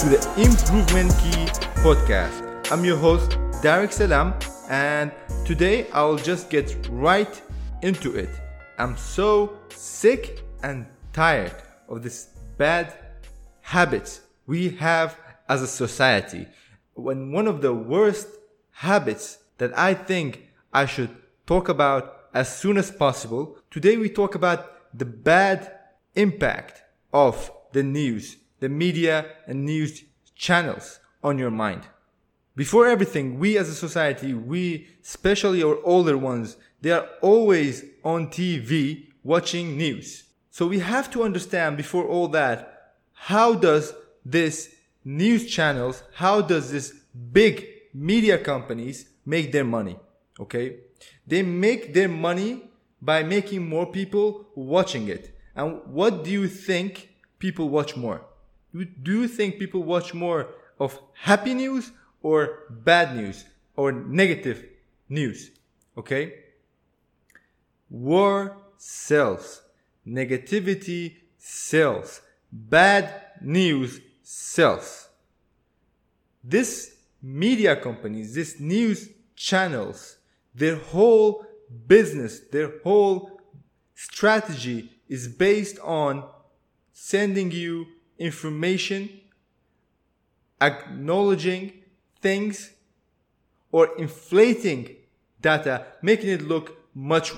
Improvement Key podcast. I'm your host, Derek Salam, and today I'll just get right into it. I'm so sick and tired of this bad habits we have as a society. When one of the worst habits that I think I should talk about as soon as possible. Today we talk about the bad impact of the news, the media and news channels on your mind. Before everything, we as a society, we, especially our older ones, they are always on TV watching news. So we have to understand before all that, how does this news channels, how does this big media companies make their money? Okay. They make their money by making more people watching it. And what do you think people watch more? Do you think people watch more of happy news or bad news or negative news? Okay? War sells. Negativity sells. Bad news sells. This media companies, this news channels, their whole business, their whole strategy is based on sending you information, acknowledging things, or inflating data, making it look much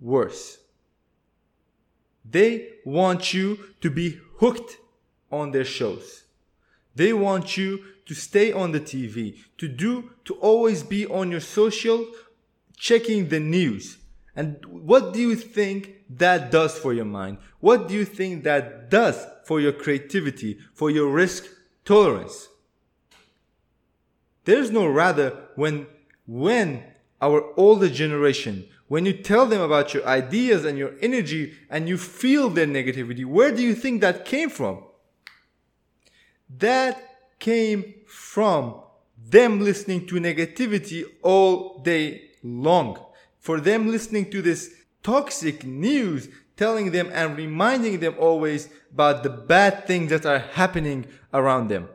worse. They want you to be hooked on their shows. They want you to stay on the TV, to do, to always be on your social, checking the news. And what do you think that does for your mind? What do you think that does for your creativity, for your risk tolerance? There's no rather when, when our older generation, when you tell them about your ideas and your energy and you feel their negativity, where do you think that came from? That came from them listening to negativity all day long. For them listening to this toxic news, telling them and reminding them always about the bad things that are happening around them.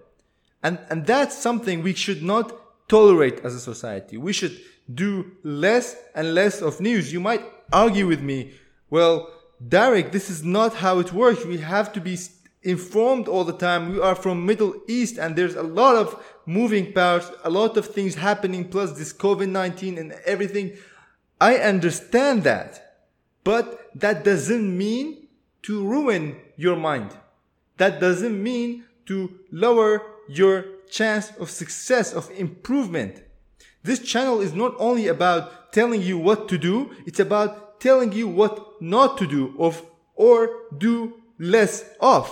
And, and that's something we should not tolerate as a society. We should do less and less of news. You might argue with me, well, Derek, this is not how it works. We have to be informed all the time. We are from Middle East and there's a lot of moving parts, a lot of things happening, plus this COVID-19 and everything. I understand that, but that doesn't mean to ruin your mind. That doesn't mean to lower your chance of success, of improvement. This channel is not only about telling you what to do, it's about telling you what not to do of or do less of.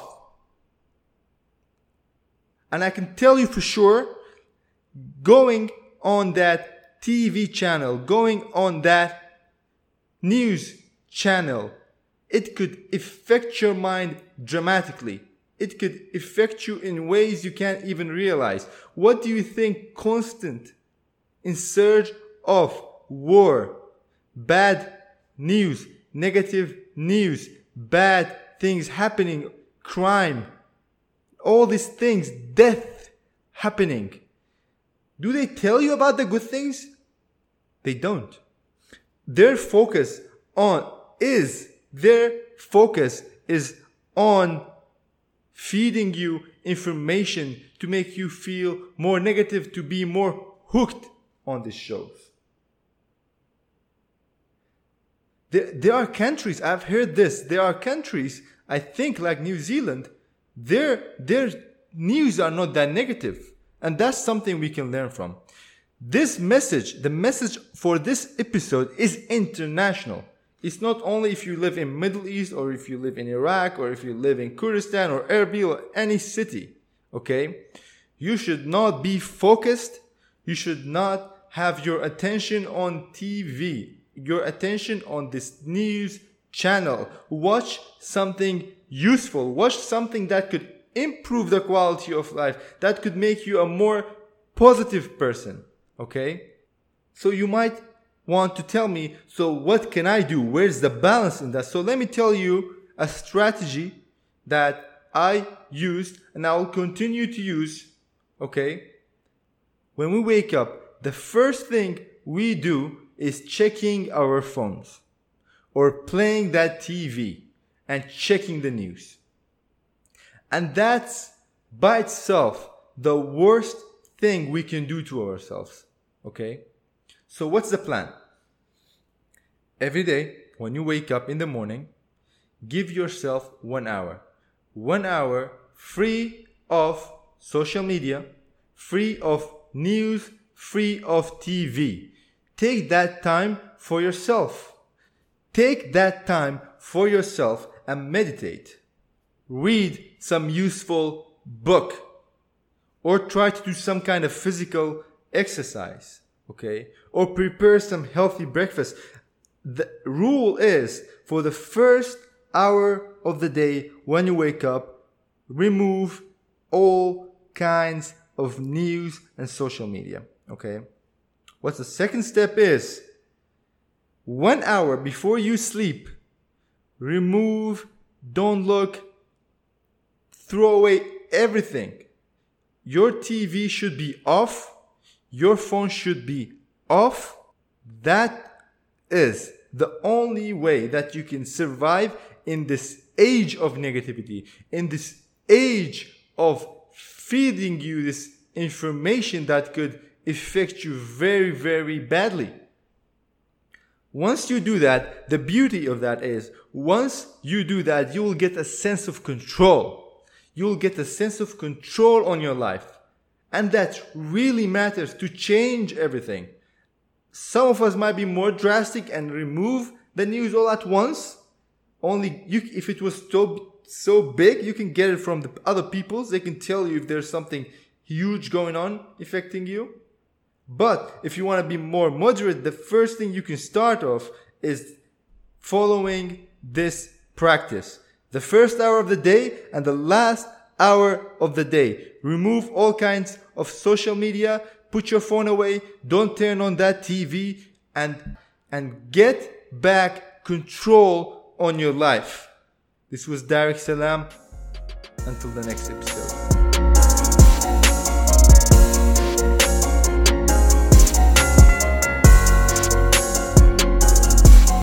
And I can tell you for sure, going on that TV channel, going on that news channel, it could affect your mind dramatically. It could affect you in ways you can't even realize. What do you think constant in surge of war, bad news, negative news, bad things happening, crime, all these things, death happening. Do they tell you about the good things? They don't. Their focus on is, their focus is on feeding you information to make you feel more negative, to be more hooked on these shows. There, there are countries, I've heard this, there are countries, I think like New Zealand, their, their news are not that negative. And that's something we can learn from. This message, the message for this episode is international. It's not only if you live in Middle East or if you live in Iraq or if you live in Kurdistan or Erbil or any city. Okay? You should not be focused. You should not have your attention on TV, your attention on this news channel. Watch something useful. Watch something that could improve the quality of life, that could make you a more positive person. Okay? So you might want to tell me, so what can I do? Where's the balance in that? So let me tell you a strategy that I used and I will continue to use okay? When we wake up, the first thing we do is checking our phones or playing that TV and checking the news. And that's by itself the worst thing we can do to ourselves. Okay? So what's the plan? Every day, when you wake up in the morning, give yourself one hour. One hour free of social media, free of news, free of TV. Take that time for yourself. Take that time for yourself and meditate. Read some useful book or try to do some kind of physical exercise. Okay. Or prepare some healthy breakfast. The rule is for the first hour of the day when you wake up, remove all kinds of news and social media. Okay. What's the second step is one hour before you sleep, remove, don't look, throw away everything. Your TV should be off. Your phone should be off. That is the only way that you can survive in this age of negativity, in this age of feeding you this information that could affect you very, very badly. Once you do that, the beauty of that is once you do that, you will get a sense of control. You will get a sense of control on your life. And that really matters to change everything. Some of us might be more drastic and remove the news all at once. Only you, if it was so, so big, you can get it from the other people's. They can tell you if there's something huge going on affecting you. But if you want to be more moderate, the first thing you can start off is following this practice. The first hour of the day and the last hour of the day. Remove all kinds of social media. Put your phone away. Don't turn on that TV and, and get back control on your life. This was Derek Salam. Until the next episode.